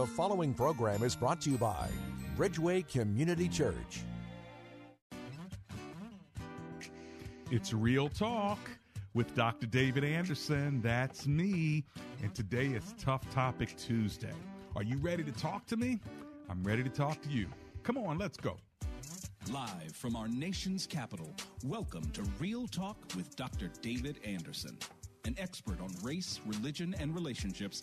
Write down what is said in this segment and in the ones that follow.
The following program is brought to you by Bridgeway Community Church. It's Real Talk with Dr. David Anderson. That's me. And today is Tough Topic Tuesday. Are you ready to talk to me? I'm ready to talk to you. Come on, let's go. Live from our nation's capital, welcome to Real Talk with Dr. David Anderson. An expert on race, religion, and relationships,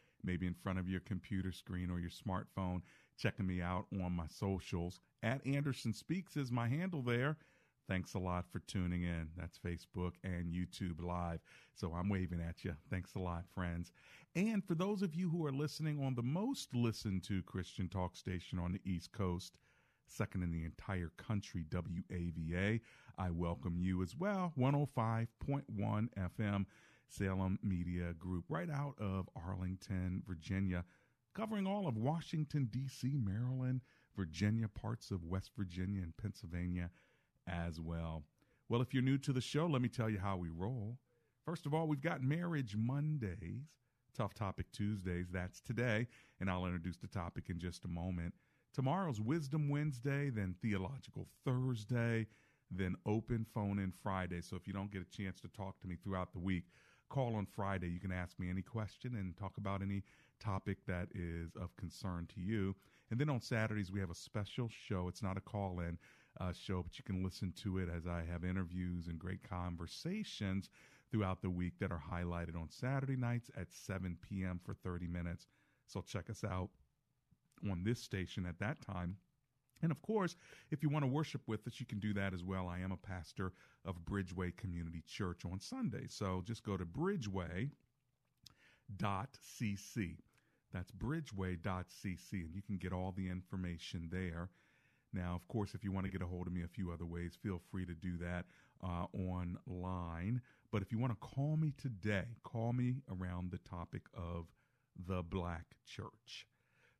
maybe in front of your computer screen or your smartphone, checking me out on my socials. At Anderson Speaks is my handle there. Thanks a lot for tuning in. That's Facebook and YouTube Live. So I'm waving at you. Thanks a lot, friends. And for those of you who are listening on the most listened to Christian talk station on the East Coast, second in the entire country, WAVA, I welcome you as well. 105.1 FM, Salem Media Group, right out of Arlington, Virginia, covering all of Washington, D.C., Maryland, Virginia, parts of West Virginia, and Pennsylvania as well. Well, if you're new to the show, let me tell you how we roll. First of all, we've got Marriage Mondays, Tough Topic Tuesdays. That's today, and I'll introduce the topic in just a moment. Tomorrow's Wisdom Wednesday, then Theological Thursday, then Open Phone in Friday. So if you don't get a chance to talk to me throughout the week, call on Friday. You can ask me any question and talk about any topic that is of concern to you. And then on Saturdays, we have a special show. It's not a call in uh, show, but you can listen to it as I have interviews and great conversations throughout the week that are highlighted on Saturday nights at 7 p.m. for 30 minutes. So check us out on this station at that time. And of course, if you want to worship with us, you can do that as well. I am a pastor of Bridgeway Community Church on Sunday. So just go to bridgeway.cc. That's bridgeway.cc, and you can get all the information there. Now, of course, if you want to get a hold of me a few other ways, feel free to do that uh, online. But if you want to call me today, call me around the topic of the black church.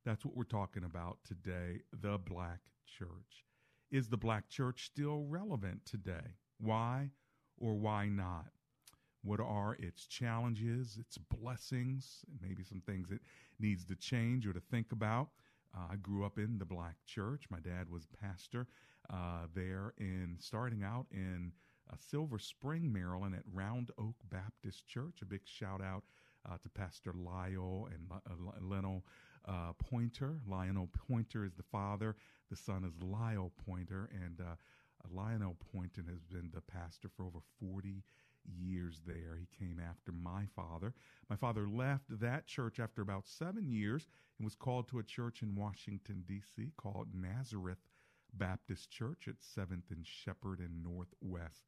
That's what we're talking about today the black church. Is the black church still relevant today? Why or why not? What are its challenges, its blessings, maybe some things it needs to change or to think about? Uh, I grew up in the black church. My dad was pastor uh, there in starting out in uh, Silver Spring, Maryland at Round Oak Baptist Church. A big shout out uh, to Pastor Lyle and uh, Lionel uh, Pointer. Lionel Pointer is the father. The son is Lyle Pointer, and Lionel Pointer has been the pastor for over 40 years there. He came after my father. My father left that church after about seven years and was called to a church in Washington, D.C. called Nazareth Baptist Church at 7th and Shepherd in Northwest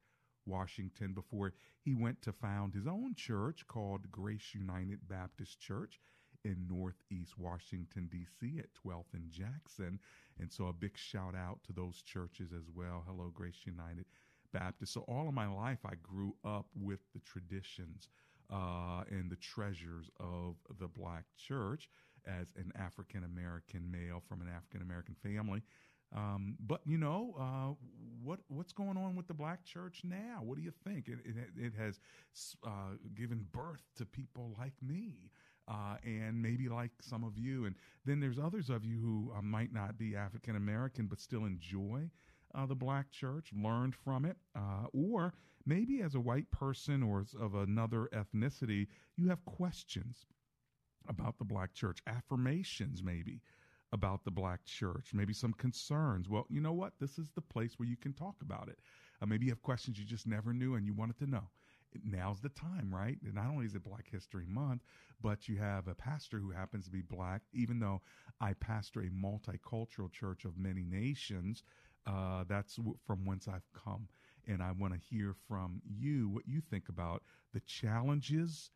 Washington before he went to found his own church called Grace United Baptist Church in Northeast Washington, D.C. at 12th and Jackson. And so a big shout out to those churches as well. Hello, Grace United Baptist. So all of my life, I grew up with the traditions uh, and the treasures of the black church as an African American male from an African American family. Um, but you know uh, what what's going on with the black church now? What do you think? It it, it has uh, given birth to people like me. Uh, and maybe like some of you, and then there's others of you who uh, might not be African American but still enjoy uh, the black church, learned from it, uh, or maybe as a white person or of another ethnicity, you have questions about the black church, affirmations maybe about the black church, maybe some concerns. Well, you know what? This is the place where you can talk about it. Uh, maybe you have questions you just never knew and you wanted to know. Now's the time, right? And not only is it Black History Month, but you have a pastor who happens to be black, even though I pastor a multicultural church of many nations. Uh, that's w- from whence I've come. And I want to hear from you what you think about the challenges,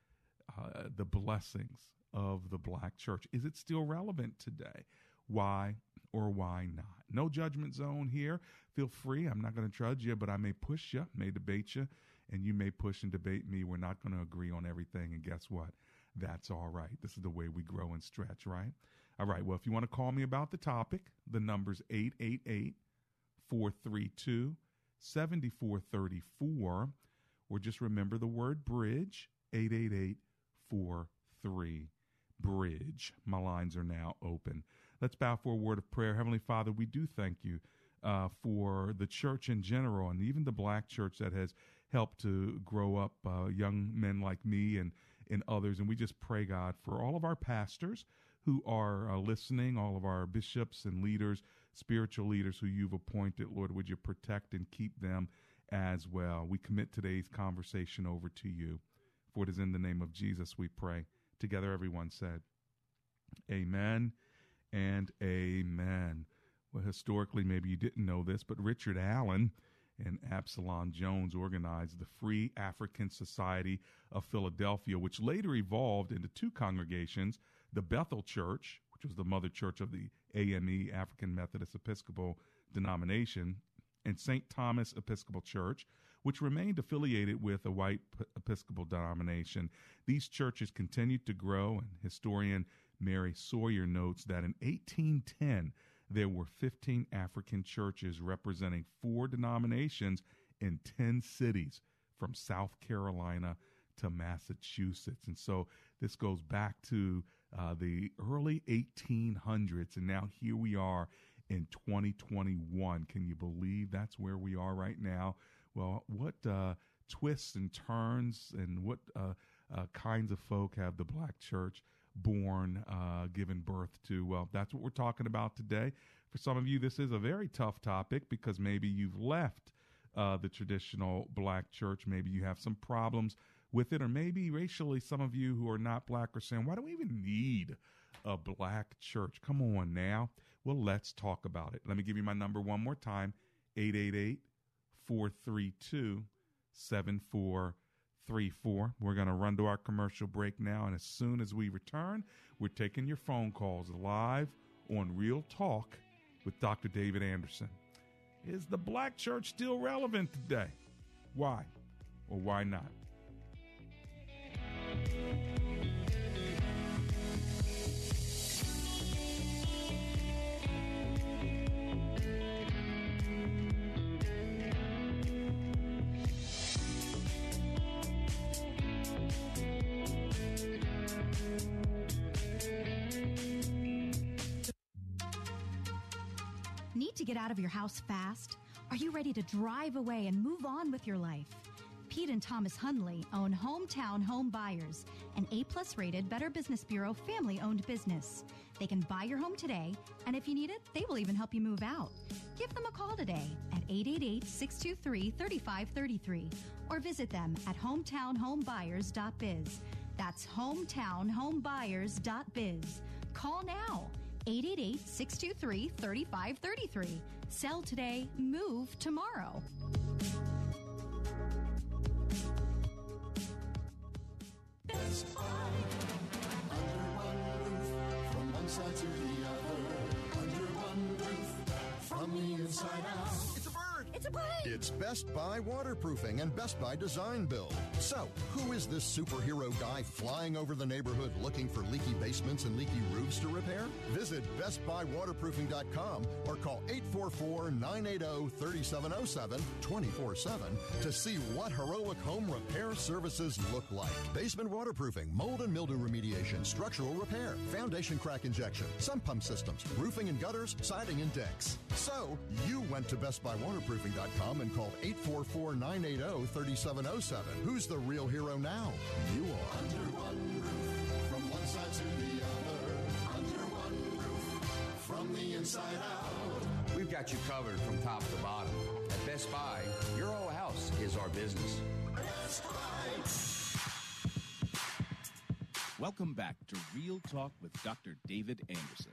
uh, the blessings of the black church. Is it still relevant today? Why or why not? No judgment zone here. Feel free. I'm not going to judge you, but I may push you, may debate you, and you may push and debate me. We're not going to agree on everything. And guess what? That's all right. This is the way we grow and stretch, right? All right. Well, if you want to call me about the topic, the number's 888 432 7434. Or just remember the word bridge 888 43 bridge. My lines are now open. Let's bow for a word of prayer. Heavenly Father, we do thank you uh, for the church in general and even the black church that has helped to grow up uh, young men like me and, and others. And we just pray, God, for all of our pastors who are uh, listening, all of our bishops and leaders, spiritual leaders who you've appointed. Lord, would you protect and keep them as well? We commit today's conversation over to you. For it is in the name of Jesus we pray. Together, everyone said, Amen and Amen. Well, historically, maybe you didn't know this, but Richard Allen and Absalom Jones organized the Free African Society of Philadelphia, which later evolved into two congregations the Bethel Church, which was the mother church of the AME, African Methodist Episcopal denomination, and St. Thomas Episcopal Church, which remained affiliated with a white Episcopal denomination. These churches continued to grow, and historian Mary Sawyer notes that in 1810, there were 15 African churches representing four denominations in 10 cities from South Carolina to Massachusetts. And so this goes back to uh, the early 1800s. And now here we are in 2021. Can you believe that's where we are right now? Well, what uh, twists and turns and what uh, uh kinds of folk have the black church born, uh, given birth to? Well, that's what we're talking about today. For some of you, this is a very tough topic because maybe you've left uh, the traditional black church. Maybe you have some problems with it, or maybe racially, some of you who are not black are saying, why do we even need a black church? Come on now. Well, let's talk about it. Let me give you my number one more time 888 432 7434. We're going to run to our commercial break now. And as soon as we return, we're taking your phone calls live on Real Talk with Dr. David Anderson. Is the black church still relevant today? Why or why not? Of your house fast? Are you ready to drive away and move on with your life? Pete and Thomas Hundley own Hometown Home Buyers, an A plus rated Better Business Bureau family owned business. They can buy your home today, and if you need it, they will even help you move out. Give them a call today at 888 623 3533 or visit them at hometownhomebuyers.biz. That's hometownhomebuyers.biz. Call now 888 623 3533. Sell today, move tomorrow. Best Buy. Under one roof, from one side to the other. Under one roof, from the inside out. It's a bird. It's Best Buy Waterproofing and Best Buy Design Build. So, who is this superhero guy flying over the neighborhood looking for leaky basements and leaky roofs to repair? Visit BestBuyWaterproofing.com or call 844-980-3707 24-7 to see what heroic home repair services look like. Basement waterproofing, mold and mildew remediation, structural repair, foundation crack injection, sump pump systems, roofing and gutters, siding and decks. So, you went to And called 844-980-3707. Who's the real hero now? You are. Under one roof, from one side to the other. Under one roof, from the inside out. We've got you covered from top to bottom. At Best Buy, your whole house is our business. Best Buy. Welcome back to Real Talk with Dr. David Anderson.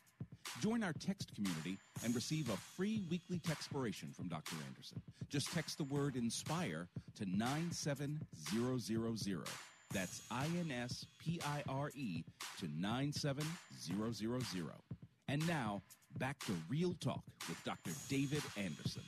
Join our text community and receive a free weekly textpiration from Dr. Anderson. Just text the word INSPIRE to 97000. That's I N S P I R E to 97000. And now, back to Real Talk with Dr. David Anderson.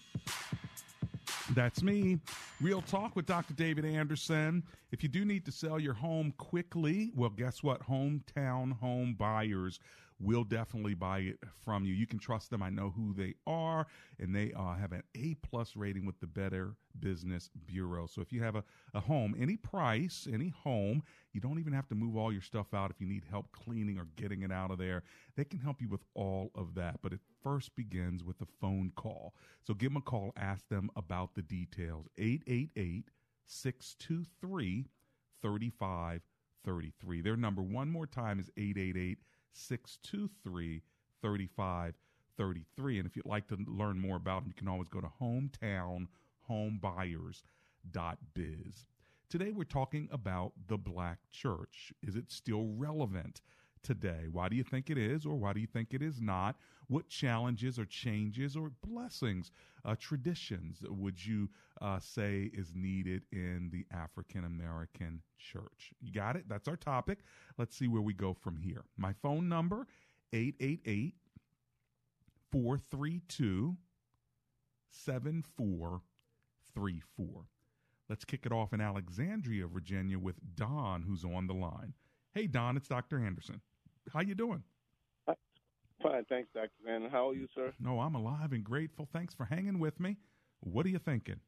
That's me. Real Talk with Dr. David Anderson. If you do need to sell your home quickly, well, guess what? Hometown Home Buyers will definitely buy it from you. You can trust them. I know who they are, and they uh, have an A plus rating with the Better Business Bureau. So if you have a, a home, any price, any home, you don't even have to move all your stuff out if you need help cleaning or getting it out of there. They can help you with all of that. But it first begins with a phone call. So give them a call, ask them about the details. 888 623 3533. Their number, one more time, is 888 623 3533. And if you'd like to learn more about them, you can always go to hometownhomebuyers.biz. Today we're talking about the black church. Is it still relevant today? Why do you think it is, or why do you think it is not? What challenges or changes or blessings, uh, traditions would you uh, say is needed in the African American church? You got it? That's our topic. Let's see where we go from here. My phone number, 888 432 7434. Let's kick it off in Alexandria, Virginia with Don who's on the line. Hey Don, it's Dr. Anderson. How you doing? Fine, thanks, Dr. Van. How are you, sir? No, I'm alive and grateful. Thanks for hanging with me. What are you thinking?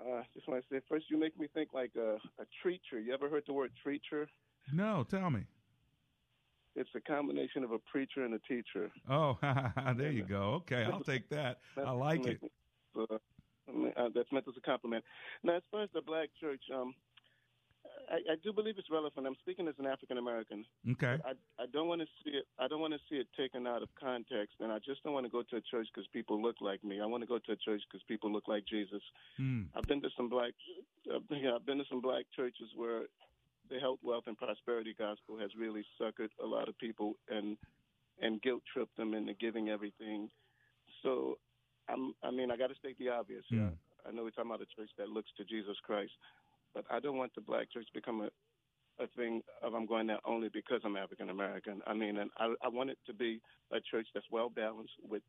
Uh, just want to say, first, you make me think like a, a treacher. You ever heard the word treacher? No, tell me. It's a combination of a preacher and a teacher. Oh, there you go. Okay, I'll take that. I like it. Uh, uh, that's meant as a compliment. Now, as far as the black church, um, I, I do believe it's relevant. I'm speaking as an African American. Okay. I, I don't want to see it. I don't want to see it taken out of context, and I just don't want to go to a church because people look like me. I want to go to a church because people look like Jesus. Hmm. I've been to some black. I've been, I've been to some black churches where the health, wealth, and prosperity gospel has really suckered a lot of people and and guilt tripped them into giving everything. So, I'm, I mean, I got to state the obvious. Hmm. Yeah, I know we're talking about a church that looks to Jesus Christ, but I don't want the black church to become a a thing of I'm going there only because I'm African American. I mean, and I, I want it to be a church that's well balanced with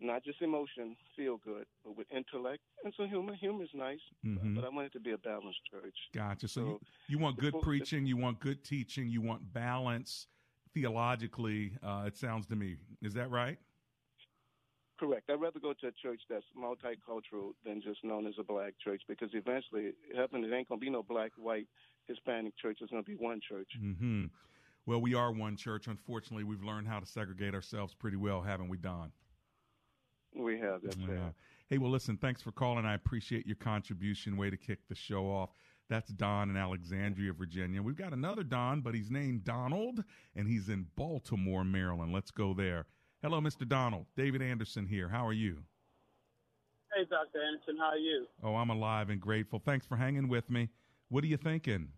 not just emotion, feel good, but with intellect and some humor. Humor is nice, Mhm. but I want it to be a balanced church. Gotcha. So, So, you, you want good full- preaching, you want good teaching, you want balance theologically. Uh, it sounds to me. Is that right? Correct. I'd rather go to a church that's multicultural than just known as a black church because eventually, heaven, it ain't going to be no black, white, Hispanic church. It's going to be one church. hmm Well, we are one church. Unfortunately, we've learned how to segregate ourselves pretty well, haven't we, Don? We have that. Yeah. Hey, well, listen, thanks for calling. I appreciate your contribution. Way to kick the show off. That's Don in Alexandria, Virginia. We've got another Don, but he's named Donald, and he's in Baltimore, Maryland. Let's go there. Hello, Mr. Donald. David Anderson here. How are you? Hey, Dr. Anderson, how are you? Oh, I'm alive and grateful. Thanks for hanging with me. What are you thinking?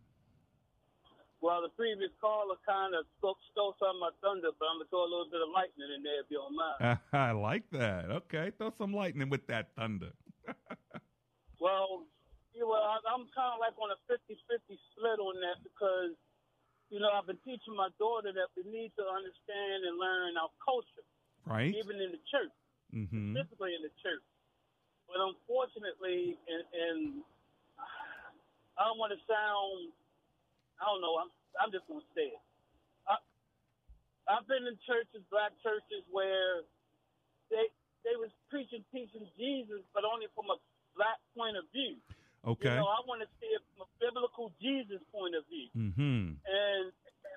Well, the previous caller kind of spoke, stole some of my thunder, but I'm going to throw a little bit of lightning in there if you don't mind. I like that. Okay, throw some lightning with that thunder. Well, you know, I- I'm kind of like on a 50 50 split on that because, you know, I've been teaching my daughter that we need to understand and learn our culture, Right? even in the church, Mm-hmm. specifically in the church. But unfortunately, and, and I don't want to sound, I don't know, I'm, I'm just going to say it. I, I've been in churches, black churches, where they they was preaching, teaching Jesus, but only from a black point of view. Okay. You know, I want to see it from a biblical Jesus point of view. Mm-hmm. And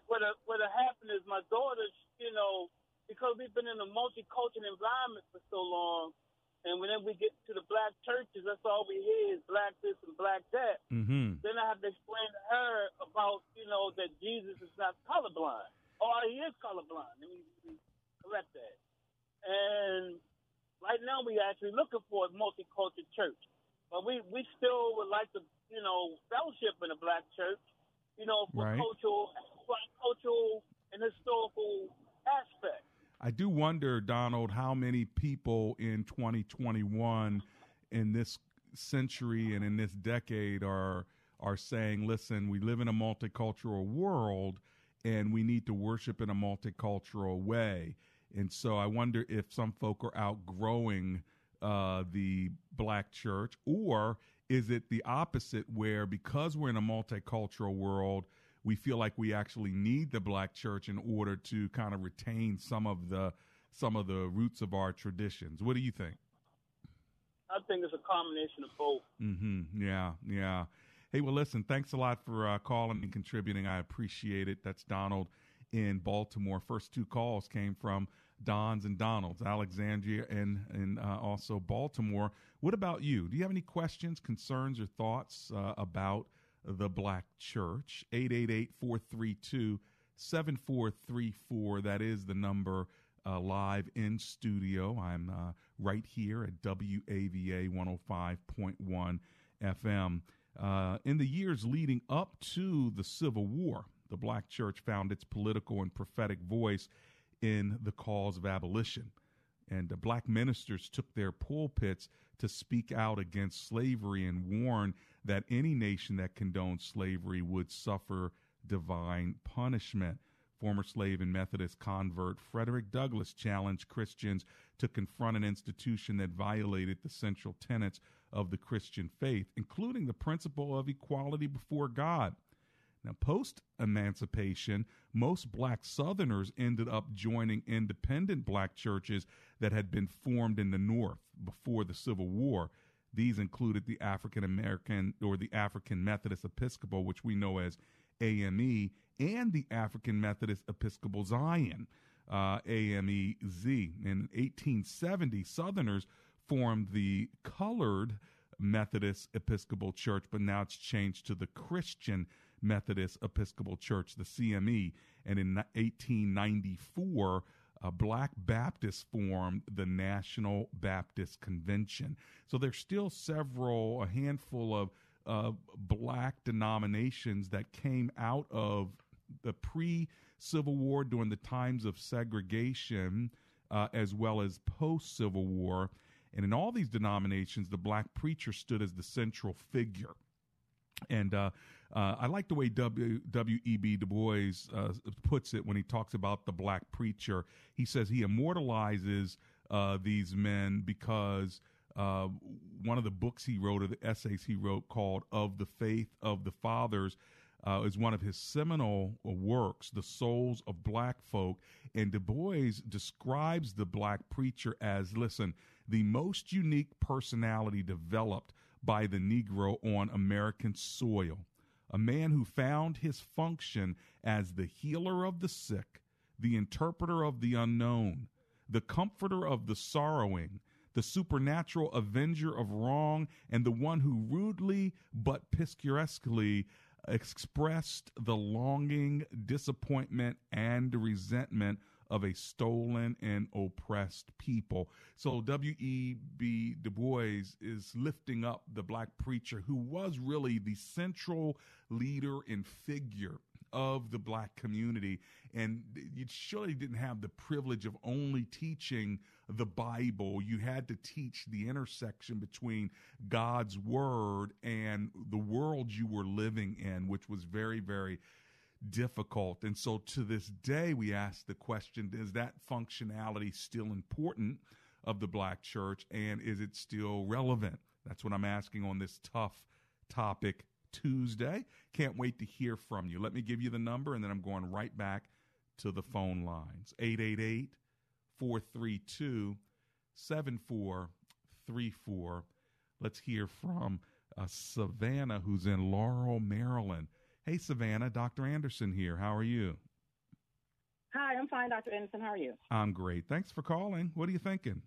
what what happened is my daughter, you know, because we've been in a multicultural environment for so long, and when we get to the black churches, that's all we hear is black this and black that. Mm-hmm. Then I have to explain to her about, you know, that Jesus is not colorblind. Or he is colorblind. Let me correct that. And right now we're actually looking for a multicultural church. But we, we still would like to, you know, fellowship in a black church, you know, for Right. cultural, cultural and historical aspect. I do wonder, Donald, how many people in 2021 in this century and in this decade are are saying, "Listen, we live in a multicultural world, and we need to worship in a multicultural way." And so, I wonder if some folk are outgrowing uh, the black church, or is it the opposite, where because we're in a multicultural world, we feel like we actually need the black church in order to kind of retain some of the some of the roots of our traditions. What do you think? I think it's a combination of both. Mm-hmm. Yeah, yeah. Hey, well, listen. Thanks a lot for uh, calling and contributing. I appreciate it. That's Donald in Baltimore. First two calls came from Don's and Donald's, Alexandria and and uh, also Baltimore. What about you? Do you have any questions, concerns, or thoughts uh, about the Black Church? 888-432-7434. That is the number uh, live in studio. I'm uh, right here at WAVA 105.1 FM. Uh, in the years leading up to the Civil War, the Black Church found its political and prophetic voice in the cause of abolition. And the black ministers took their pulpits to speak out against slavery and warn that any nation that condoned slavery would suffer divine punishment. Former slave and Methodist convert Frederick Douglass challenged Christians to confront an institution that violated the central tenets of the Christian faith, including the principle of equality before God. Now, post emancipation, most black Southerners ended up joining independent black churches that had been formed in the North before the Civil War. These included the African American or the African Methodist Episcopal, which we know as AME, and the African Methodist Episcopal Zion, uh, AMEZ. In 1870, Southerners formed the Colored Methodist Episcopal Church, but now it's changed to the Christian Methodist Episcopal Church, the CME. And in 1894, uh, black Baptists formed the National Baptist Convention. So there's still several, a handful of uh, black denominations that came out of the pre Civil War during the times of segregation, uh, as well as post Civil War. And in all these denominations, the black preacher stood as the central figure. And uh, uh, I like the way W. W. E. B. Du Bois uh, puts it when he talks about the black preacher. He says he immortalizes uh, these men because uh, one of the books he wrote, or the essays he wrote, called "Of the Faith of the Fathers." Uh, is one of his seminal works, The Souls of Black Folk. And Du Bois describes the black preacher as, listen, the most unique personality developed by the Negro on American soil. A man who found his function as the healer of the sick, the interpreter of the unknown, the comforter of the sorrowing, the supernatural avenger of wrong, and the one who rudely but picturesquely expressed the longing, disappointment, and resentment of a stolen and oppressed people. So W.E.B. Du Bois is lifting up the black preacher who was really the central leader and figure of the black community. And you surely didn't have the privilege of only teaching the Bible. You had to teach the intersection between God's word and the world you were living in, which was very, very difficult. And so to this day, we ask the question is that functionality still important of the black church and is it still relevant? That's what I'm asking on this tough topic Tuesday. Can't wait to hear from you. Let me give you the number and then I'm going right back to the phone lines 888 432 7434. Let's hear from uh, Savannah, who's in Laurel, Maryland. Hey, Savannah, Dr. Anderson here. How are you? Hi, I'm fine, Dr. Anderson. How are you? I'm great. Thanks for calling. What are you thinking?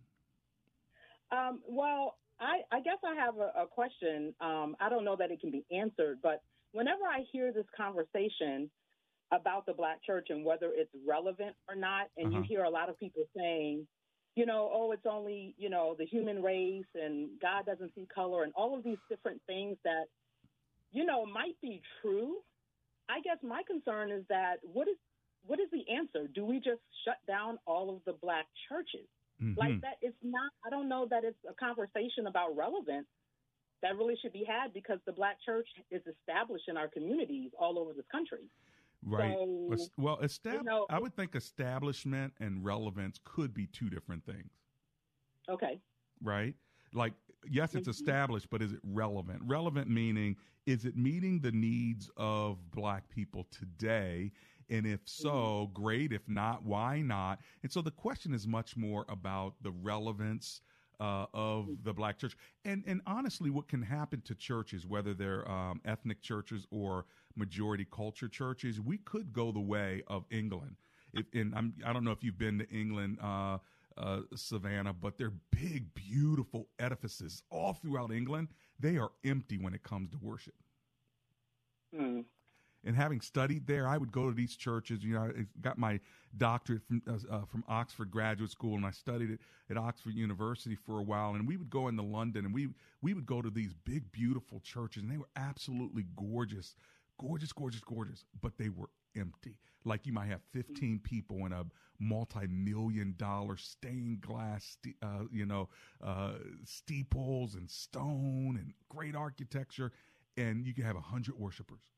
Um, well, I, I, guess I have a, a question. Um, I don't know that it can be answered, but whenever I hear this conversation about the black church and whether it's relevant or not, and uh-huh. you hear a lot of people saying, you know, oh, it's only, you know, the human race and God doesn't see color and all of these different things that, you know, might be true. I guess my concern is that what is what is the answer? Do we just shut down all of the black churches? Mm-hmm. Like that it's not I don't know that it's a conversation about relevance that really should be had because the black church is established in our communities all over this country. Right. So, well, estab- you know, I would think establishment and relevance could be two different things. Okay. Right? Like, yes, it's established, but is it relevant? Relevant meaning, is it meeting the needs of black people today? And if so, mm-hmm. great. If not, why not? And so the question is much more about the relevance uh, of mm-hmm. the black church. And and honestly, what can happen to churches, whether they're um, ethnic churches or majority culture churches, we could go the way of England. If, and I'm, I don't know if you've been to England, uh, uh, Savannah, but they're big, beautiful edifices all throughout England. They are empty when it comes to worship. Mm and having studied there, I would go to these churches. You know, I got my doctorate from uh, uh, from Oxford Graduate School, and I studied it at Oxford University for a while. And we would go into London, and we we would go to these big, beautiful churches, and they were absolutely gorgeous, gorgeous, gorgeous, gorgeous. But they were empty. Like you might have 15 people in a multi-million dollar stained glass, uh, you know, uh, steeples and stone and great architecture, and you can have a hundred worshipers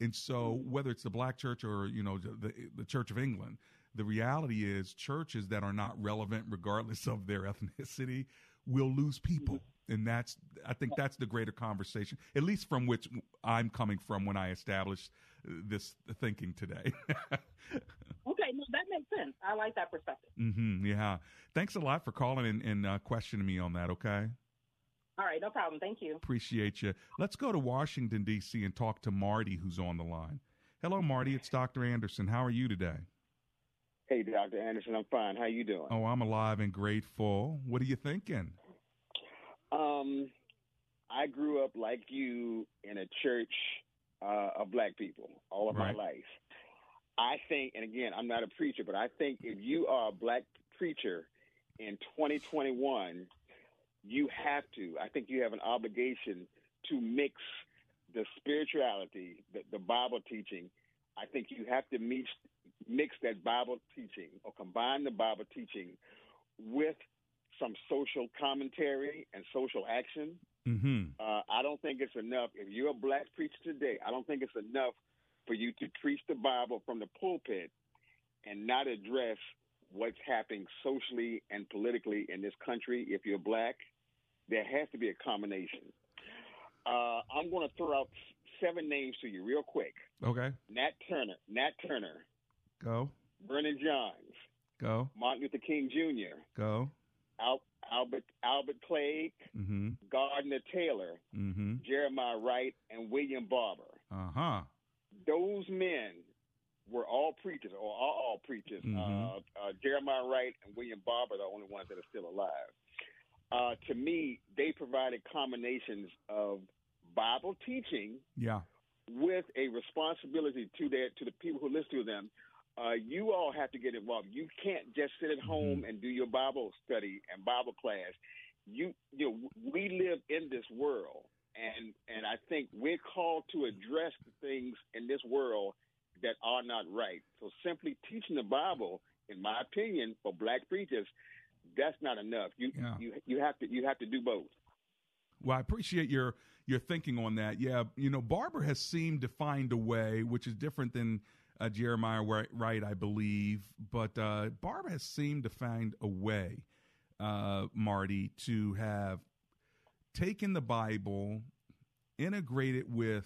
and so, mm. whether it's the black church or you know the the Church of England, the reality is churches that are not relevant, regardless of their ethnicity, will lose people. Mm-hmm. And that's, I think that's the greater conversation, at least from which I'm coming from when I established this thinking today. okay, no, that makes sense. I like that perspective. Mm-hmm, yeah. Thanks a lot for calling and, and uh, questioning me on that, okay? All right, no problem. Thank you. Appreciate you. Let's go to Washington, D.C. and talk to Marty, who's on the line. Hello, Marty. It's Dr. Anderson. How are you today? Hey, Dr. Anderson. I'm fine. How you doing? Oh, I'm alive and grateful. What are you thinking? Um, I grew up like you in a church uh, of black people all of right. my life. I think, and again, I'm not a preacher, but I think if you are a black preacher in 2021, you have to. I think you have an obligation to mix the spirituality, the, the Bible teaching. I think you have to mix mix that Bible teaching or combine the Bible teaching with some social commentary and social action. Mm-hmm. Uh, I don't think it's enough. If you're a black preacher today, I don't think it's enough for you to preach the Bible from the pulpit and not address what's happening socially and politically in this country. If you're black, there has to be a combination. Uh, I'm going to throw out seven names to you real quick. Okay. Nat Turner. Nat Turner. Go. Vernon Johns. Go. Martin Luther King Jr. Go. Al- Albert Albert Cleage. Mm-hmm. Gardner Taylor. Mm-hmm. Jeremiah Wright and William Barber. Uh huh. Those men were all preachers, or are all preachers. Mm-hmm. Uh, uh, Jeremiah Wright and William Barber are the only ones that are still alive uh, to me, they provided combinations of Bible teaching, yeah, with a responsibility to their to the people who listen to them. Uh, you all have to get involved. You can't just sit at home mm-hmm. and do your Bible study and Bible class. You, you know, we live in this world, and and I think we're called to address the things in this world that are not right. So simply teaching the Bible, in my opinion, for black preachers, that's not enough. You yeah. you you have to you have to do both. Well, I appreciate your your thinking on that. Yeah, you know, Barber has seemed to find a way, which is different than uh, Jeremiah Wright, I believe. But uh, Barber has seemed to find a way, uh, Marty, to have taken the Bible, integrate it with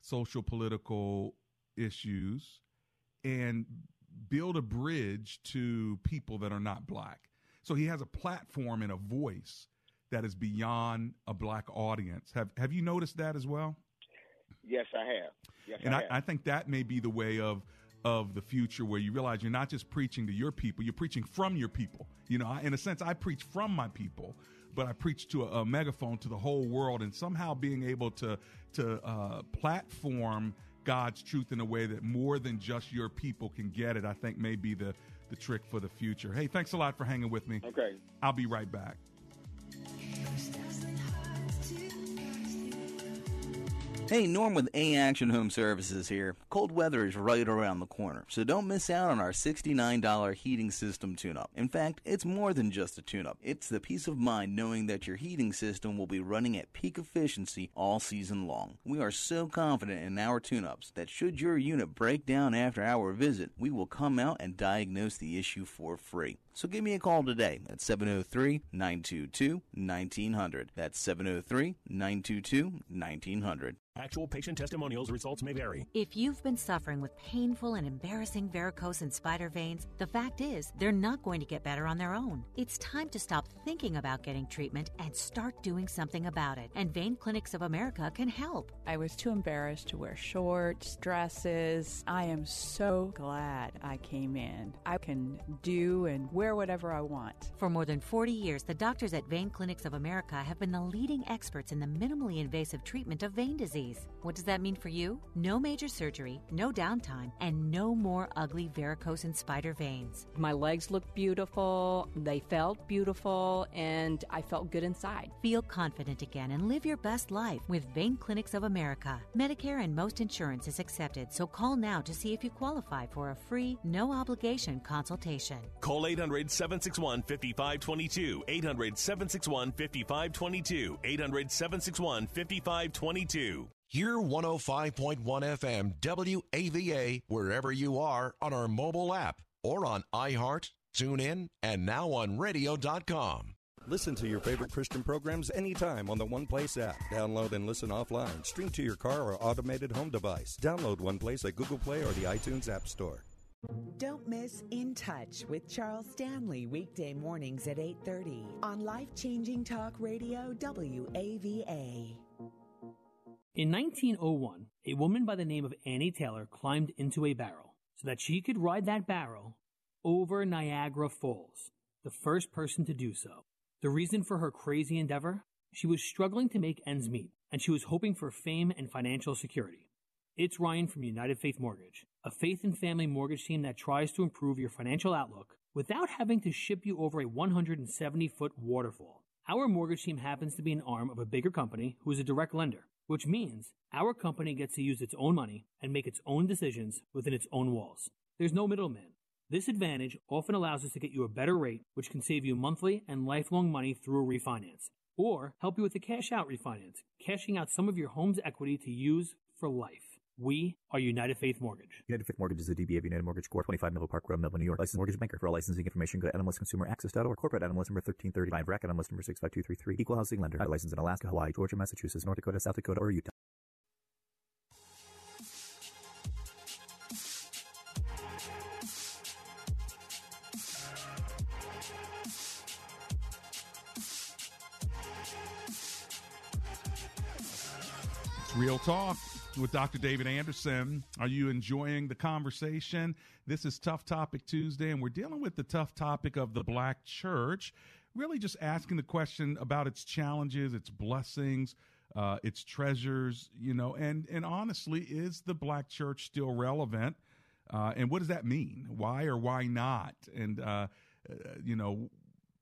social political issues, and build a bridge to people that are not black. So he has a platform and a voice that is beyond a black audience. Have Have you noticed that as well? Yes, I have. Yes, and I, I. I think that may be the way of of the future where you realize you're not just preaching to your people, you're preaching from your people. You know, I, in a sense, I preach from my people, but I preach to a, a megaphone to the whole world, and somehow being able to to uh, platform God's truth in a way that more than just your people can get it, I think may be the the trick for the future. Hey, thanks a lot for hanging with me. Okay. I'll be right back. Hey, Norm with A Action Home Services here. Cold weather is right around the corner, so don't miss out on our $69 heating system tune up. In fact, it's more than just a tune up, it's the peace of mind knowing that your heating system will be running at peak efficiency all season long. We are so confident in our tune ups that should your unit break down after our visit, we will come out and diagnose the issue for free. So give me a call today at 703 922 1900. That's 703 922 1900. Actual patient testimonials results may vary. If you've been suffering with painful and embarrassing varicose and spider veins, the fact is they're not going to get better on their own. It's time to stop thinking about getting treatment and start doing something about it. And Vein Clinics of America can help. I was too embarrassed to wear shorts, dresses. I am so glad I came in. I can do and wear whatever I want. For more than 40 years, the doctors at Vein Clinics of America have been the leading experts in the minimally invasive treatment of vein disease. What does that mean for you? No major surgery, no downtime, and no more ugly varicose and spider veins. My legs looked beautiful, they felt beautiful, and I felt good inside. Feel confident again and live your best life with Vein Clinics of America. Medicare and most insurance is accepted, so call now to see if you qualify for a free, no obligation consultation. Call 800 761 5522. 800 761 5522. 800 761 5522. Hear 105.1 FM WAVA wherever you are on our mobile app or on iHeart, TuneIn, and now on radio.com. Listen to your favorite Christian programs anytime on the One Place app. Download and listen offline. Stream to your car or automated home device. Download One Place at Google Play or the iTunes App Store. Don't miss In Touch with Charles Stanley weekday mornings at 8:30 on life-changing talk radio WAVA. In 1901, a woman by the name of Annie Taylor climbed into a barrel so that she could ride that barrel over Niagara Falls, the first person to do so. The reason for her crazy endeavor? She was struggling to make ends meet, and she was hoping for fame and financial security. It's Ryan from United Faith Mortgage, a faith and family mortgage team that tries to improve your financial outlook without having to ship you over a 170 foot waterfall. Our mortgage team happens to be an arm of a bigger company who is a direct lender, which means our company gets to use its own money and make its own decisions within its own walls. There's no middleman. This advantage often allows us to get you a better rate, which can save you monthly and lifelong money through a refinance, or help you with a cash out refinance, cashing out some of your home's equity to use for life. We are United Faith Mortgage. United Faith Mortgage is a DBA of United Mortgage Corp. 25 Melville Park Road, Melville, New York. Licensed mortgage banker. For all licensing information, go to nmlsconsumeraccess.org. Corporate NMLS number 1335. RAC NMLS number 65233. Equal housing lender. Licensed in Alaska, Hawaii, Georgia, Massachusetts, North Dakota, South Dakota, or Utah. It's Real Talk with Dr. David Anderson. Are you enjoying the conversation? This is Tough Topic Tuesday, and we're dealing with the tough topic of the black church. Really just asking the question about its challenges, its blessings, uh, its treasures, you know, and, and honestly, is the black church still relevant? Uh, and what does that mean? Why or why not? And, uh, uh, you know,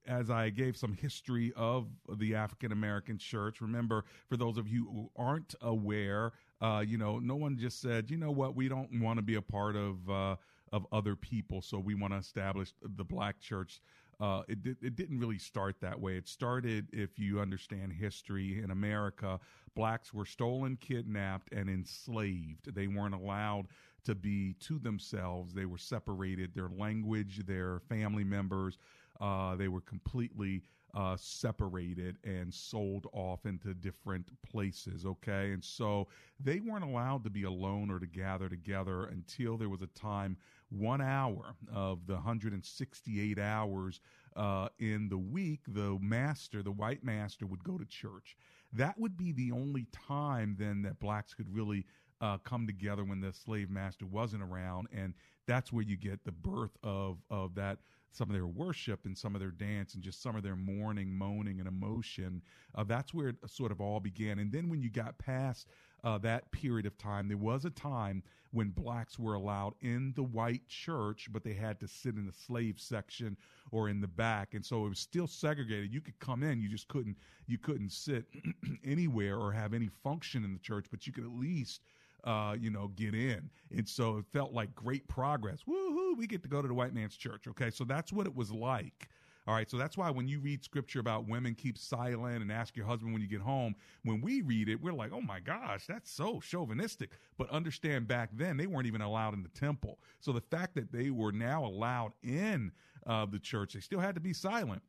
as I gave some history of the African American church, remember, for those of you who aren't aware, uh, you know, no one just said, you know what, we don't want to be a part of uh, of other people, so we want to establish the black church. Uh, it, it didn't really start that way. It started, if you understand history in America, blacks were stolen, kidnapped, and enslaved. They weren't allowed to be to themselves. They were separated. Their language, their family members, uh, they were completely uh, separated and sold off into different places. Okay. And so they weren't allowed to be alone or to gather together until there was a time, one hour of the 168 hours uh, in the week, the master, the white master, would go to church. That would be the only time then that blacks could really uh, come together when the slave master wasn't around, and that's where you get the birth of of that some of their worship and some of their dance and just some of their mourning, moaning, and emotion. Uh, that's where it sort of all began. And then when you got past uh, that period of time, there was a time when blacks were allowed in the white church, but they had to sit in the slave section or in the back, and so it was still segregated. You could come in, you just couldn't you couldn't sit anywhere or have any function in the church, but you could at least uh, you know, get in. And so it felt like great progress. Woohoo, we get to go to the white man's church. Okay, so that's what it was like. All right, so that's why when you read scripture about women keep silent and ask your husband when you get home, when we read it, we're like, oh my gosh, that's so chauvinistic. But understand back then, they weren't even allowed in the temple. So the fact that they were now allowed in uh, the church, they still had to be silent.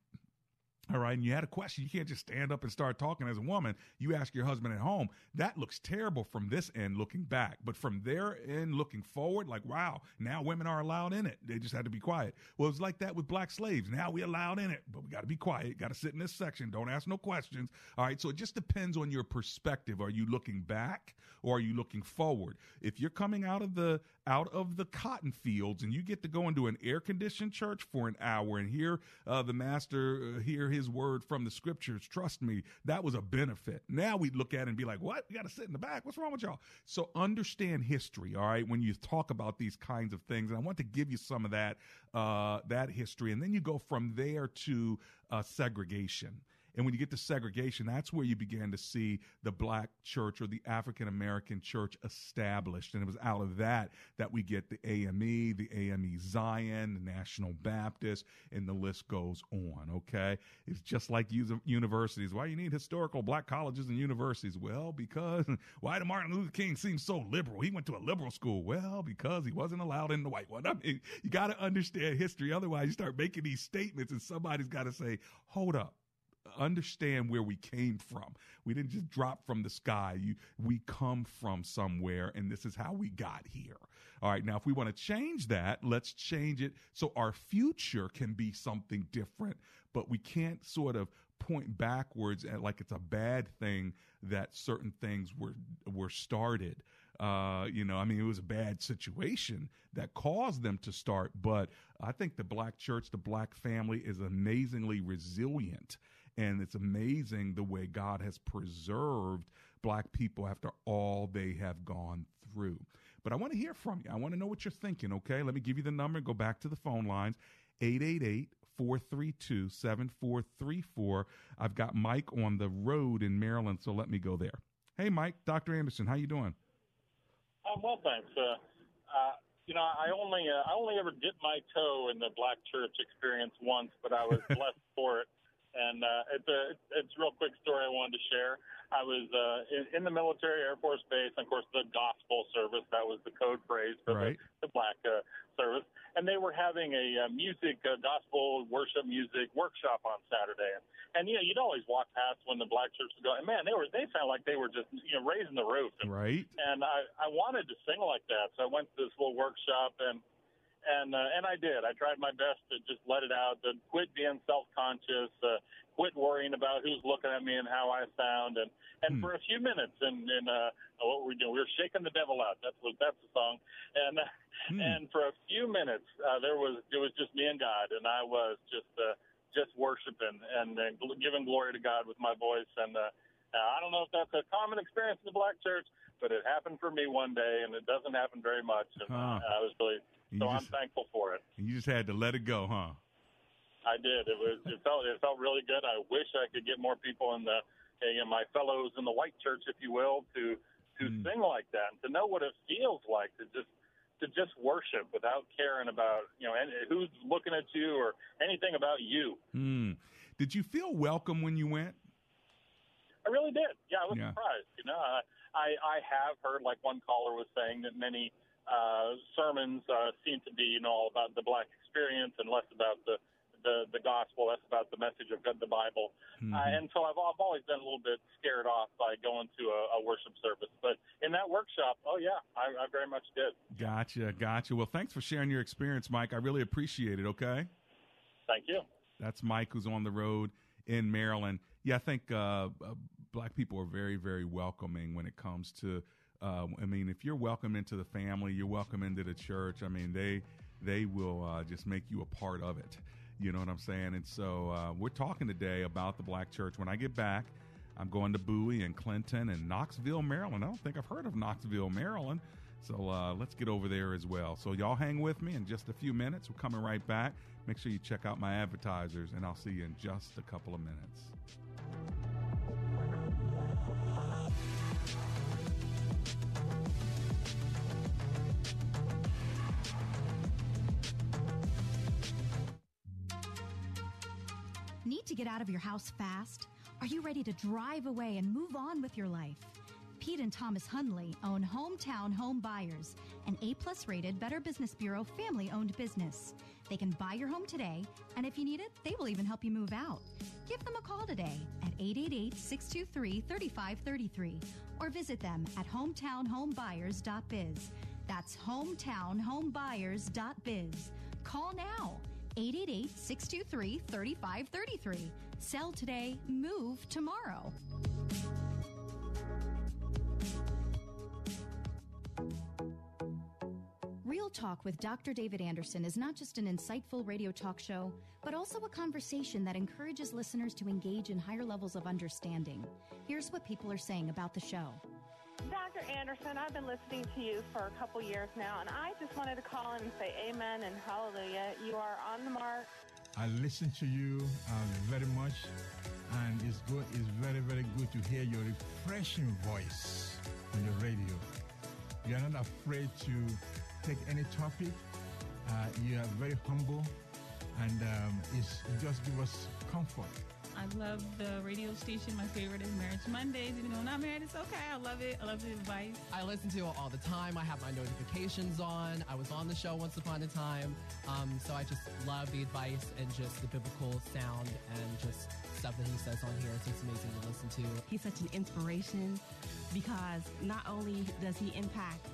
All right, and you had a question. You can't just stand up and start talking as a woman. You ask your husband at home. That looks terrible from this end looking back. But from their end looking forward, like, wow, now women are allowed in it. They just had to be quiet. Well, it's like that with black slaves. Now we allowed in it, but we got to be quiet. Got to sit in this section. Don't ask no questions. All right, so it just depends on your perspective. Are you looking back or are you looking forward? If you're coming out of the out of the cotton fields and you get to go into an air conditioned church for an hour and hear uh, the master uh, hear his word from the scriptures, trust me, that was a benefit. Now we look at it and be like, what? You got to sit in the back. What's wrong with y'all? So understand history, all right, when you talk about these kinds of things. And I want to give you some of that, uh, that history. And then you go from there to uh, segregation. And when you get to segregation, that's where you began to see the black church or the African American church established. And it was out of that that we get the AME, the AME Zion, the National Baptist, and the list goes on. Okay. It's just like universities. Why you need historical black colleges and universities? Well, because why did Martin Luther King seem so liberal? He went to a liberal school. Well, because he wasn't allowed in the white one. I mean, you got to understand history. Otherwise, you start making these statements and somebody's got to say, hold up understand where we came from. We didn't just drop from the sky. You, we come from somewhere, and this is how we got here. All right, now if we want to change that, let's change it so our future can be something different, but we can't sort of point backwards at like it's a bad thing that certain things were were started. Uh, you know, I mean, it was a bad situation that caused them to start, but I think the black church, the black family is amazingly resilient and it's amazing the way God has preserved black people after all they have gone through. But I want to hear from you. I want to know what you're thinking, okay? Let me give you the number. Go back to the phone lines 888 432 7434. I've got Mike on the road in Maryland, so let me go there. Hey, Mike, Dr. Anderson, how you doing? I'm well, thanks. Uh, uh, you know, I only uh, I only ever dipped my toe in the black church experience once, but I was blessed for it. And uh, it's a it's a real quick story I wanted to share. I was uh, in, in the military Air Force Base, and of course the gospel service that was the code phrase for right. the, the black uh, service, and they were having a uh, music uh, gospel worship music workshop on Saturday, and, and you know you'd always walk past when the black church would go, and man, they were they sound like they were just you know raising the roof, and, right? And I I wanted to sing like that, so I went to this little workshop and and uh, and I did. I tried my best to just let it out, to quit being self-conscious, uh, quit worrying about who's looking at me and how I sound, and and hmm. for a few minutes, and and uh, what were we doing? We were shaking the devil out. That's what that's the song, and hmm. and for a few minutes, uh, there was it was just me and God, and I was just uh, just worshiping and, and giving glory to God with my voice, and uh, I don't know if that's a common experience in the black church, but it happened for me one day, and it doesn't happen very much, and huh. I was really so I'm thankful for it. You just had to let it go, huh? I did. It was. It felt. It felt really good. I wish I could get more people in the, know, my fellows in the white church, if you will, to to mm. sing like that and to know what it feels like to just to just worship without caring about you know any, who's looking at you or anything about you. Mm. Did you feel welcome when you went? I really did. Yeah, I was yeah. surprised. You know, I, I I have heard like one caller was saying that many uh, sermons uh, seem to be, you know, all about the black experience and less about the the, the gospel, less about the message of God, the Bible. Mm-hmm. Uh, and so I've, I've always been a little bit scared off by going to a, a worship service. But in that workshop, oh, yeah, I, I very much did. Gotcha, gotcha. Well, thanks for sharing your experience, Mike. I really appreciate it, okay? Thank you. That's Mike who's on the road in Maryland. Yeah, I think uh, uh, black people are very, very welcoming when it comes to. Uh, I mean, if you're welcome into the family, you're welcome into the church. I mean, they they will uh, just make you a part of it. You know what I'm saying? And so uh, we're talking today about the black church. When I get back, I'm going to Bowie and Clinton and Knoxville, Maryland. I don't think I've heard of Knoxville, Maryland. So uh, let's get over there as well. So y'all hang with me in just a few minutes. We're coming right back. Make sure you check out my advertisers, and I'll see you in just a couple of minutes. Need to get out of your house fast? Are you ready to drive away and move on with your life? Pete and Thomas Hundley own Hometown Home Buyers, an A plus rated Better Business Bureau family owned business. They can buy your home today, and if you need it, they will even help you move out. Give them a call today at 888 623 3533 or visit them at hometownhomebuyers.biz. That's hometownhomebuyers.biz. Call now 888 623 3533. Sell today, move tomorrow. Real Talk with Dr. David Anderson is not just an insightful radio talk show, but also a conversation that encourages listeners to engage in higher levels of understanding. Here's what people are saying about the show. Dr. Anderson, I've been listening to you for a couple years now, and I just wanted to call in and say amen and hallelujah. You are on the mark. I listen to you uh, very much, and it's good. It's very, very good to hear your refreshing voice on the radio. You're not afraid to take any topic. Uh, you are very humble, and um, it's, it just give us comfort. I love the radio station. My favorite is Marriage Mondays. Even though I'm not married, it's okay. I love it. I love the advice. I listen to it all the time. I have my notifications on. I was on the show once upon a time. Um, so I just love the advice and just the biblical sound and just stuff that he says on here. It's just amazing to listen to. He's such an inspiration because not only does he impact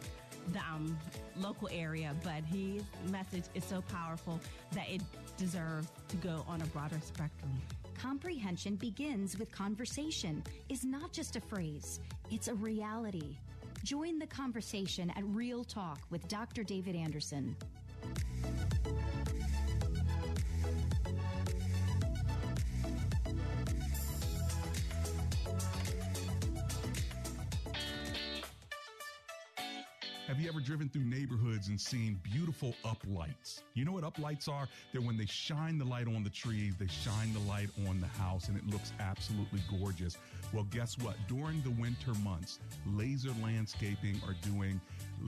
the um, local area, but his message is so powerful that it deserves to go on a broader spectrum. Comprehension begins with conversation is not just a phrase, it's a reality. Join the conversation at Real Talk with Dr. David Anderson. Have you ever driven through neighborhoods and seen beautiful uplights? You know what uplights are? They're when they shine the light on the trees, they shine the light on the house, and it looks absolutely gorgeous. Well, guess what? During the winter months, Lazer Landscaping are doing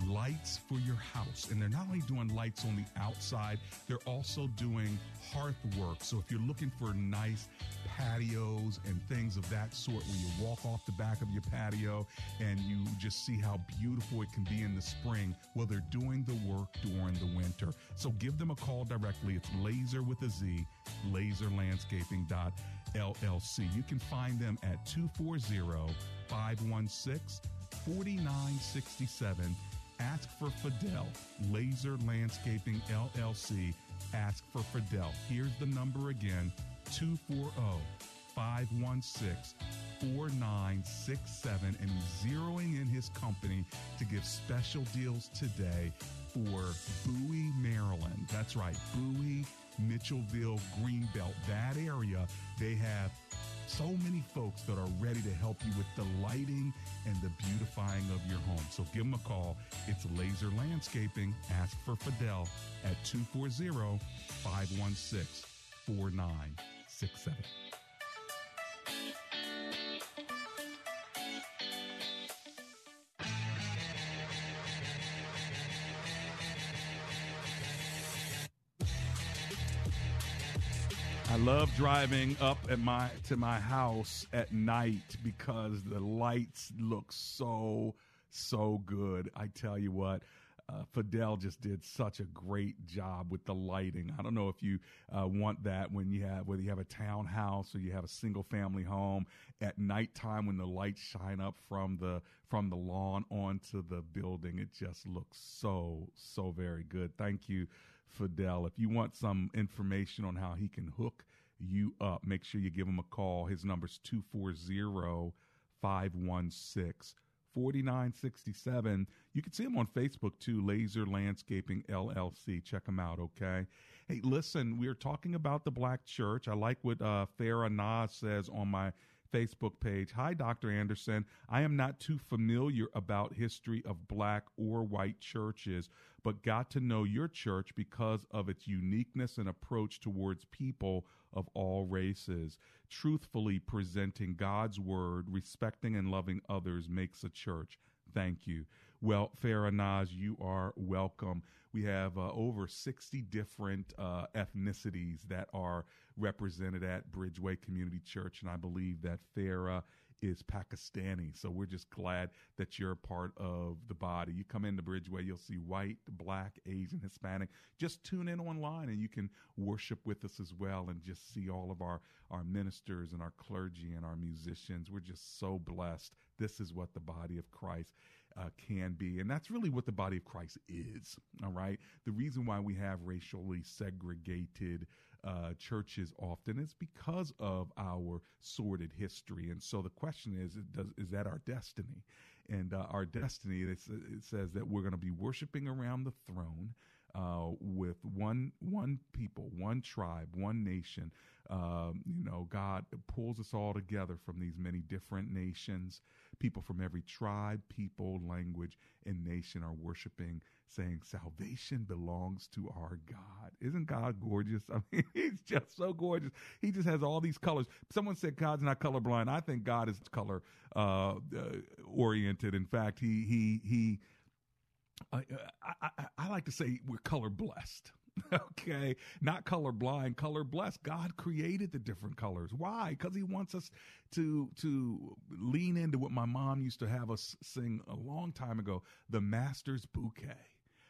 lights for your house. And they're not only doing lights on the outside, they're also doing hearth work. So if you're looking for a nice patios and things of that sort, where you walk off the back of your patio and you just see how beautiful it can be in the spring, well, they're doing the work during the winter. So give them a call directly. It's laser with a Z, lazerlandscaping.llc. You can find them at 240 516 4967 Ask for Fidel, Lazer Landscaping LLC. Ask for Fidel. Here's the number again 240 516 4967. And zeroing in his company to give special deals today for Bowie, Maryland. That's right, Bowie, Mitchellville, Greenbelt, that area. They have so many folks that are ready to help you with the lighting and the beautifying of your home. So give them a call. It's Lazer Landscaping. Ask for Fidel at 240 516 4967. I love driving up at my to my house at night because the lights look so so good. I tell you what, uh, Fidel just did such a great job with the lighting. I don't know if you uh, want that when you have whether you have a townhouse or you have a single family home at nighttime when the lights shine up from the from the lawn onto the building. It just looks so so very good. Thank you. Fidel. If you want some information on how he can hook you up. Make sure you give him a call. His number's 240 516 4967. You can see him on Facebook too, Lazer Landscaping LLC. Check him out, okay? Hey, listen, we are talking about the black church. I like what uh, Farah Naz says on my Facebook page. Hi, Dr. Anderson. I am not too familiar about history of black or white churches, but got to know your church because of its uniqueness and approach towards people of all races. Truthfully presenting God's word, respecting and loving others makes a church. Thank you. Well, Farah Naz, you are welcome. We have uh, over 60 different uh, ethnicities that are represented at Bridgeway Community Church, and I believe that Farah is Pakistani. So we're just glad that you're a part of the body. You come into Bridgeway, you'll see white, black, Asian, Hispanic. Just tune in online and you can worship with us as well and just see all of our, our ministers and our clergy and our musicians. We're just so blessed. This is what the body of Christ uh, can be. And that's really what the body of Christ is. All right. The reason why we have racially segregated uh, churches often is because of our sordid history. And so the question is, does, is that our destiny? And uh, our destiny, it says that we're going to be worshiping around the throne. Uh, with one one people, one tribe, one nation. Um, you know, God pulls us all together from these many different nations. People from every tribe, people, language, and nation are worshiping, saying, Salvation belongs to our God. Isn't God gorgeous? I mean, he's just so gorgeous. He just has all these colors. Someone said God's not colorblind. I think God is color uh, uh, oriented. In fact, he, he, he, I, I, I, like to say we're color blessed. okay, not color blind, color blessed. God created the different colors. Why? Because He wants us to to lean into what my mom used to have us sing a long time ago, the Master's Bouquet.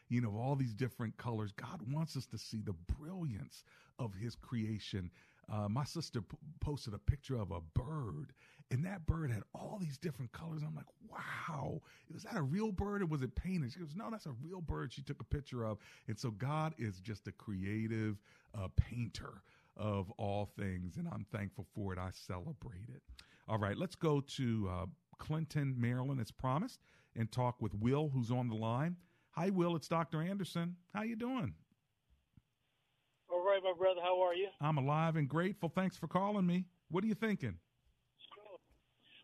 You know, all these different colors. God wants us to see the brilliance of His creation. Uh, my sister p- posted a picture of a bird and that bird had all these different colors. I'm like, wow, was that a real bird or was it painted? She goes, no, that's a real bird she took a picture of. And so God is just a creative uh, painter of all things, and I'm thankful for it. I celebrate it. All right, let's go to uh, Clinton, Maryland, as promised, and talk with Will, who's on the line. Hi, Will. It's Dr. Anderson. How you doing? All right, my brother. How are you? I'm alive and grateful. Thanks for calling me. What are you thinking?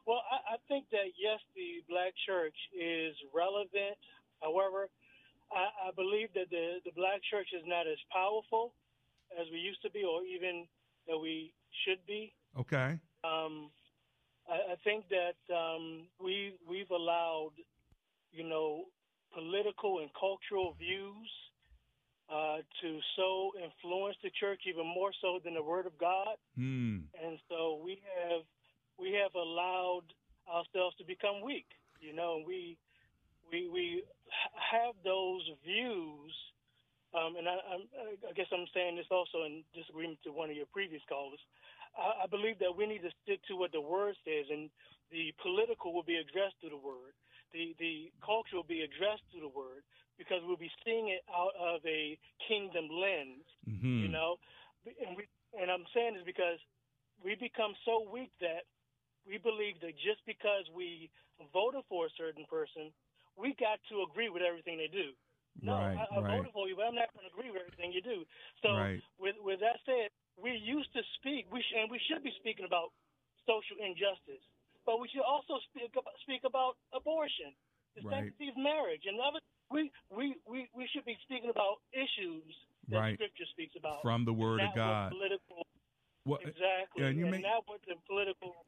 Well, I, I think that yes, the black church is relevant. However, I, I believe that the, the black church is not as powerful as we used to be, or even that we should be. Okay. Um, I, I think that um, we we've allowed, you know, political and cultural views uh, to so influence the church even more so than the Word of God. Hmm. And so we have we have allowed ourselves to become weak. You know, we we we have those views, um, and I, I, guess I'm saying this also in disagreement to one of your previous callers. I, I believe that we need to stick to what the word says, and the political will be addressed through the word. The the culture will be addressed through the word because we'll be seeing it out of a kingdom lens. Mm-hmm. You know, and we and I'm saying this because we become so weak that we believe that just because we voted for a certain person, we got to agree with everything they do. No, right, I, I right. voted for you, but I'm not going to agree with everything you do. So, Right. with with that said, we used to speak, we sh- and we should be speaking about social injustice, but we should also speak about, speak about abortion, the Right. sanctity of marriage, and other. We, we, we, we should be speaking about issues that Right. Scripture speaks about From the Word of God. Political, What- exactly, yeah, and you and make- not what the political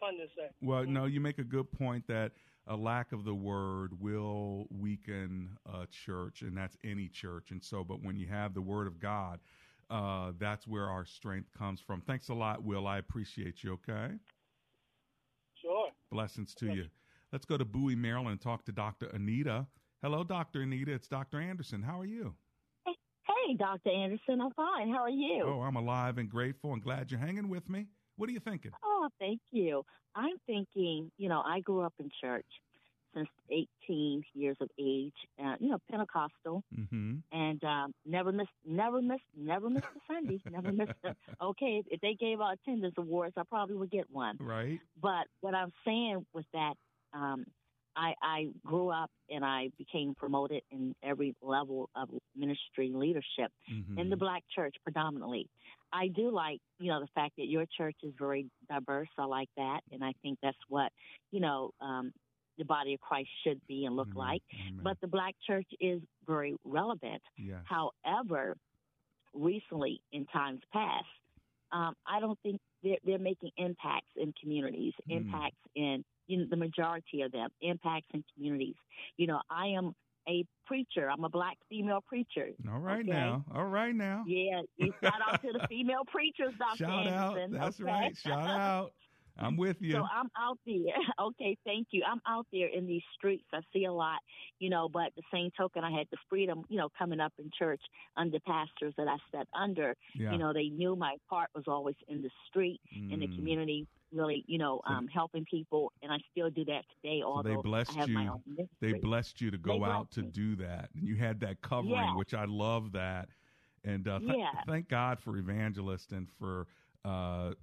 pundits say. Well, no, you make a good point that a lack of the word will weaken a church, and that's any church. And so, but when you have the word of God, uh, that's where our strength comes from. Thanks a lot, Will. I appreciate you. Okay. Blessings to you. Let's go to Bowie, Maryland, and talk to Dr. Anita. Hello, Dr. Anita. It's Dr. Anderson. How are you? Hey, Dr. Anderson, I'm fine. How are you? Oh, I'm alive and grateful and glad you're hanging with me. What are you thinking? Oh, thank you. I'm thinking, you know, I grew up in church since 18 years of age, uh, you know, Pentecostal, Mm-hmm. and um, never missed, never missed, never missed a Sunday. Never miss. A, okay, if they gave out attendance awards, I probably would get one. Right. But what I'm saying with that, um, I, I grew up and I became promoted in every level of ministry leadership Mm-hmm. in the black church predominantly. I do like, you know, the fact that your church is very diverse. I like that. And I think that's what, you know, um, the body of Christ should be and look like. But the black church is very relevant. Yes. However, recently in times past, um, I don't think they're, they're making impacts in communities, Mm. impacts in you know, the majority of them, impacts in communities. You know, I am a preacher. I'm a black female preacher. All right okay? now. All right now. Yeah, you shout out to the female preachers, Dr. Shout out. That's okay? right. Shout out. I'm with you. So I'm out there. Okay, thank you. I'm out there in these streets. I see a lot, you know, but the same token, I had the freedom, you know, coming up in church under pastors that I sat under. Yeah. You know, they knew my heart was always in the street, in the Mm. community, really, you know, um, helping people. And I still do that today, So although they blessed I have my you. They blessed you to go out to me. do that, and you had that covering, Yeah. which I love that. And uh, th- Yeah. thank God for evangelists and for uh,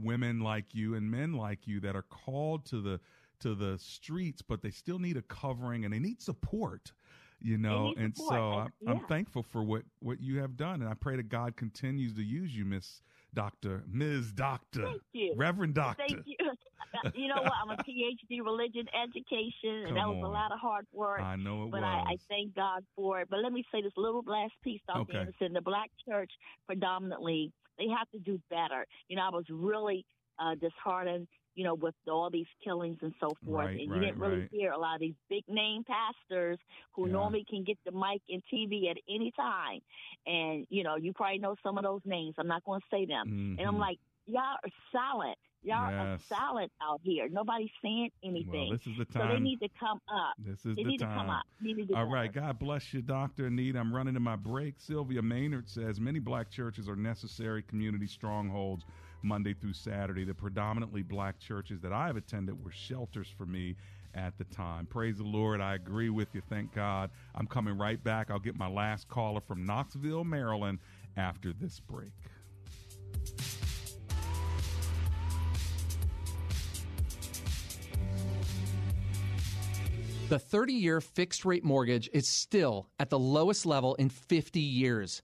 women like you and men like you that are called to the to the streets, but they still need a covering and they need support. You know, and support. so I'm, I'm thankful for what what you have done, and I pray that God continues to use you, Miss Doctor, Ms. Doctor, Thank you. Reverend Doctor. Thank you. you know what? I'm a PhD religion education, and that Come was a lot of hard work. I know it but I, I thank God for it. But let me say this little last piece, Dr. Okay. Anderson. The black church, predominantly, they have to do better. You know, I was really uh, disheartened, you know, with all these killings and so forth. Right, and right, you didn't really right. hear a lot of these big name pastors who Yeah. normally can get the mic and TV at any time. And, you know, you probably know some of those names. I'm not going to say them. And I'm Mhm. like, y'all are silent. Y'all are Yes. silent out here. Nobody's saying anything. Well, this is the time. So they need to come up. This is they the need time. to come up. They need to do All God bless you, Dr. Anita. I'm running to my break. Sylvia Maynard says many black churches are necessary community strongholds Monday through Saturday. The predominantly black churches that I've attended were shelters for me at the time. Praise the Lord. I agree with you. Thank God. I'm coming right back. I'll get my last caller from Knoxville, Maryland after this break. The 30 year fixed rate mortgage is still at the lowest level in 50 years.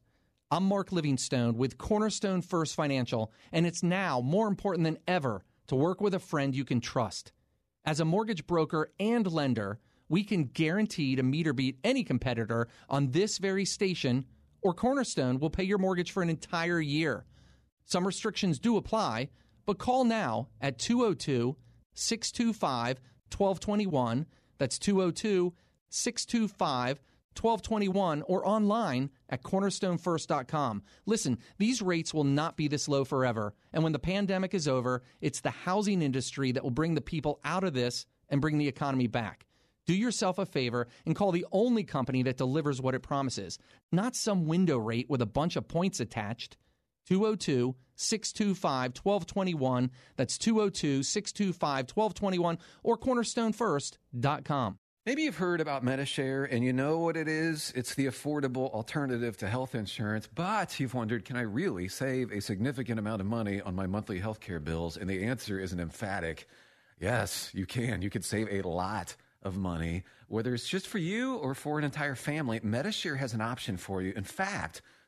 I'm Mark Livingstone with Cornerstone First Financial, and it's now more important than ever to work with a friend you can trust. As a mortgage broker and lender, we can guarantee to meet or beat any competitor on this very station, or Cornerstone will pay your mortgage for an entire year. Some restrictions do apply, but call now at 202 625 1221. That's 202 625 1221 or online at cornerstonefirst.com. Listen, these rates will not be this low forever. And when the pandemic is over, it's the housing industry that will bring the people out of this and bring the economy back. Do yourself a favor and call the only company that delivers what it promises, not some window rate with a bunch of points attached. 202 625 1221. That's 202 625 1221 or cornerstonefirst.com. Maybe you've heard about MediShare and you know what it is. It's the affordable alternative to health insurance, but you've wondered, can I really save a significant amount of money on my monthly healthcare bills? And the answer is an emphatic yes, you can. You could save a lot of money, whether it's just for you or for an entire family. MediShare has an option for you. In fact,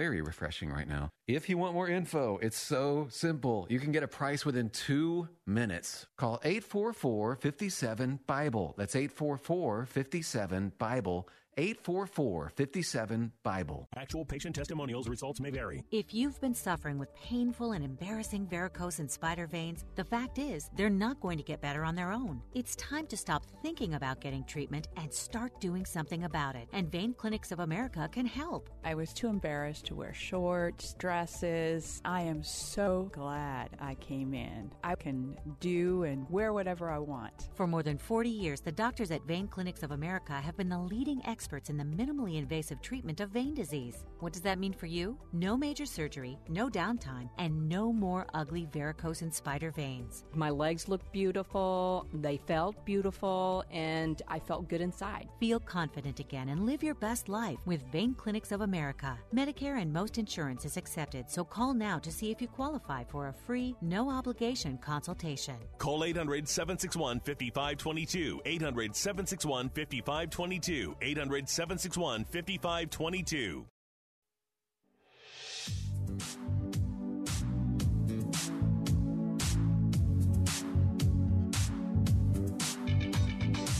very refreshing right now. If you want more info, it's so simple. You can get a price within two minutes. Call 844 57 Bible. That's 844 57 Bible. 844 57 Bible. Actual patient testimonials results may vary. If you've been suffering with painful and embarrassing varicose and spider veins, the fact is they're not going to get better on their own. It's time to stop thinking about getting treatment and start doing something about it. And Vein Clinics of America can help. I was too embarrassed to wear shorts, dresses. I am so glad I came in. I can do and wear whatever I want. For more than 40 years, the doctors at Vein Clinics of America have been the leading experts in the minimally invasive treatment of vein disease. What does that mean for you? No major surgery, no downtime, and no more ugly varicose and spider veins. My legs looked beautiful, they felt beautiful, and I felt good inside. Feel confident again and live your best life with Vein Clinics of America. Medicare and most insurance is accepted, so call now to see if you qualify for a free, no obligation consultation. Call 800 761 5522. 800 761 5522. 800 761 5522.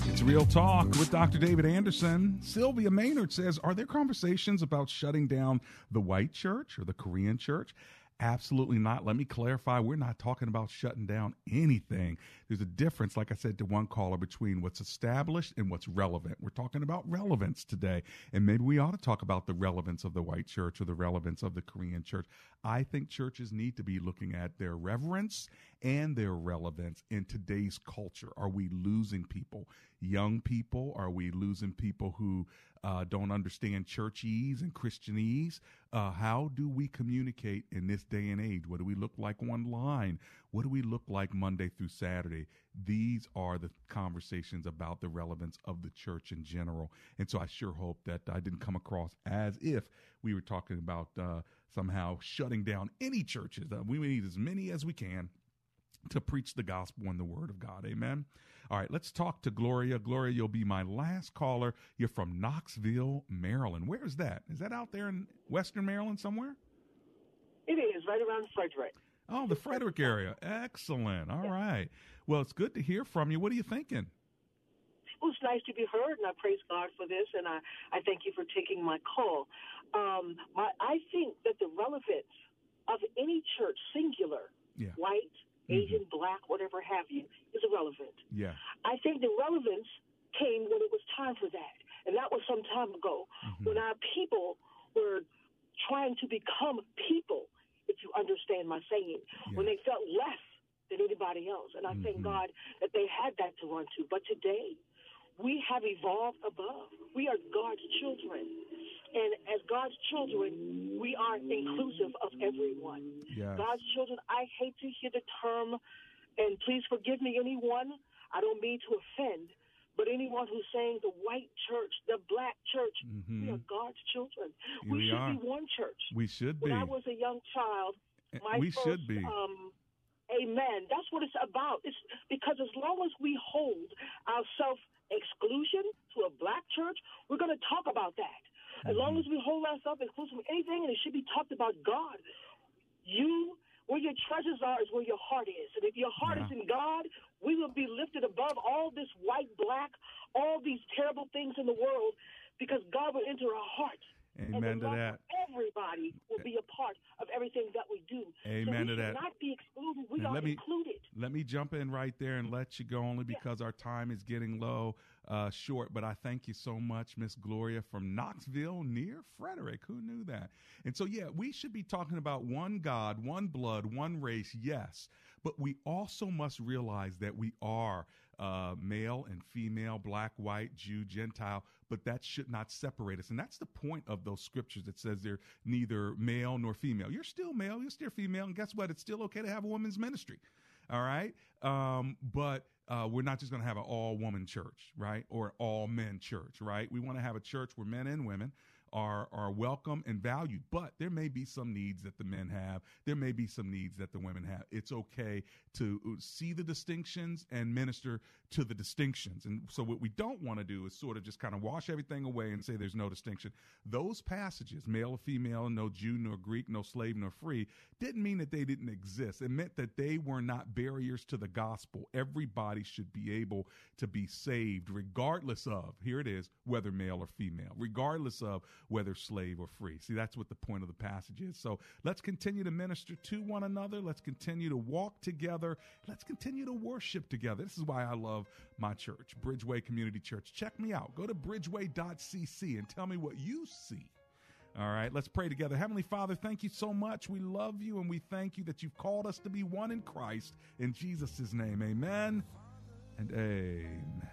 It's Real Talk with Dr. David Anderson. Sylvia Maynard says Are there conversations about shutting down the white church or the Korean church? Absolutely not. Let me clarify. We're not talking about shutting down anything. There's a difference, like I said to one caller, between what's established and what's relevant. We're talking about relevance today. And maybe we ought to talk about the relevance of the white church or the relevance of the Korean church. I think churches need to be looking at their reverence and their relevance in today's culture. Are we losing people? Young people? Are we losing people who uh, don't understand churchese and Christianese? Uh, how do we communicate in this day and age? What do we look like online? What do we look like Monday through Saturday? These are the conversations about the relevance of the church in general. And so I sure hope that I didn't come across as if we were talking about uh, somehow shutting down any churches. Uh, we need as many as we can to preach the gospel and the word of God. Amen. All right, let's talk to Gloria. Gloria, you'll be my last caller. You're from Knoxville, Maryland. Where is that? Is that out there in Western Maryland somewhere? It is right around Frederick. Oh, the Frederick area. Excellent. All right. Well, it's good to hear from you. What are you thinking? Well, it's nice to be heard, and I praise God for this, and I, I thank you for taking my call. Um, my, I think that the relevance of any church, singular, yeah. white, Asian, mm-hmm. black, whatever have you, is irrelevant. Yeah. I think the relevance came when it was time for that, and that was some time ago Mm-hmm. when our people were trying to become people, if you understand my saying, when they felt less than anybody else. And I thank Mm-hmm. God that they had that to run to. But today, we have evolved above. We are God's children. And as God's children, we are inclusive of everyone. Yes. God's children, I hate to hear the term, and please forgive me, anyone, I don't mean to offend, but anyone who's saying the white church, the black church, we Mhm. are God's children. We We, should are. be one church. We should be. When. I was a young child, Eh, my we first, should be. Um, amen. That's what it's about. It's because as long as we hold our self exclusion to a black church, we're going to talk about that. As long Mm-hmm. as we hold ourselves exclusive from anything, and it should be talked about God. You, where your treasures are, is where your heart is. And if your heart is in God, we will be lifted above all this white, black, all these terrible things in the world, because God will enter our hearts. Amen to that. Everybody will be a part of everything that we do. Amen so we to that. Not be excluded. We are let me- included. Let me jump in right there and let you go only because our time is getting low, uh, short. But I thank you so much, Miss Gloria from Knoxville near Frederick. Who knew that? And so, yeah, we should be talking about one God, one blood, one race, yes. But we also must realize that we are uh, male and female, black, white, Jew, Gentile, but that should not separate us. And that's the point of those scriptures that says they're neither male nor female. You're still male, you're still female, and guess what? It's still okay to have a woman's ministry. All right. Um, but uh, we're not just going to have an all woman church, right? Or all men church, right? We want to have a church where men and women are are welcome and valued. But there may be some needs that the men have. There may be some needs that the women have. It's okay to uh, see the distinctions and minister to the distinctions. And so what we don't want to do is sort of just kind of wash everything away and say there's no distinction. Those passages, male or female, no Jew nor Greek, no slave nor free, didn't mean that they didn't exist. It meant that they were not barriers to the gospel. Everybody should be able to be saved regardless of, here it is, whether male or female, regardless of whether slave or free. See, that's what the point of the passage is. So let's continue to minister to one another. Let's continue to walk together. Let's continue to worship together. This is why I love my church, Bridgeway Community Church. Check me out. Go to bridgeway.cc and tell me what you see. All right, let's pray together. Heavenly Father, thank you so much. We love you and we thank you that you've called us to be one in Christ. In Jesus' name, amen and amen.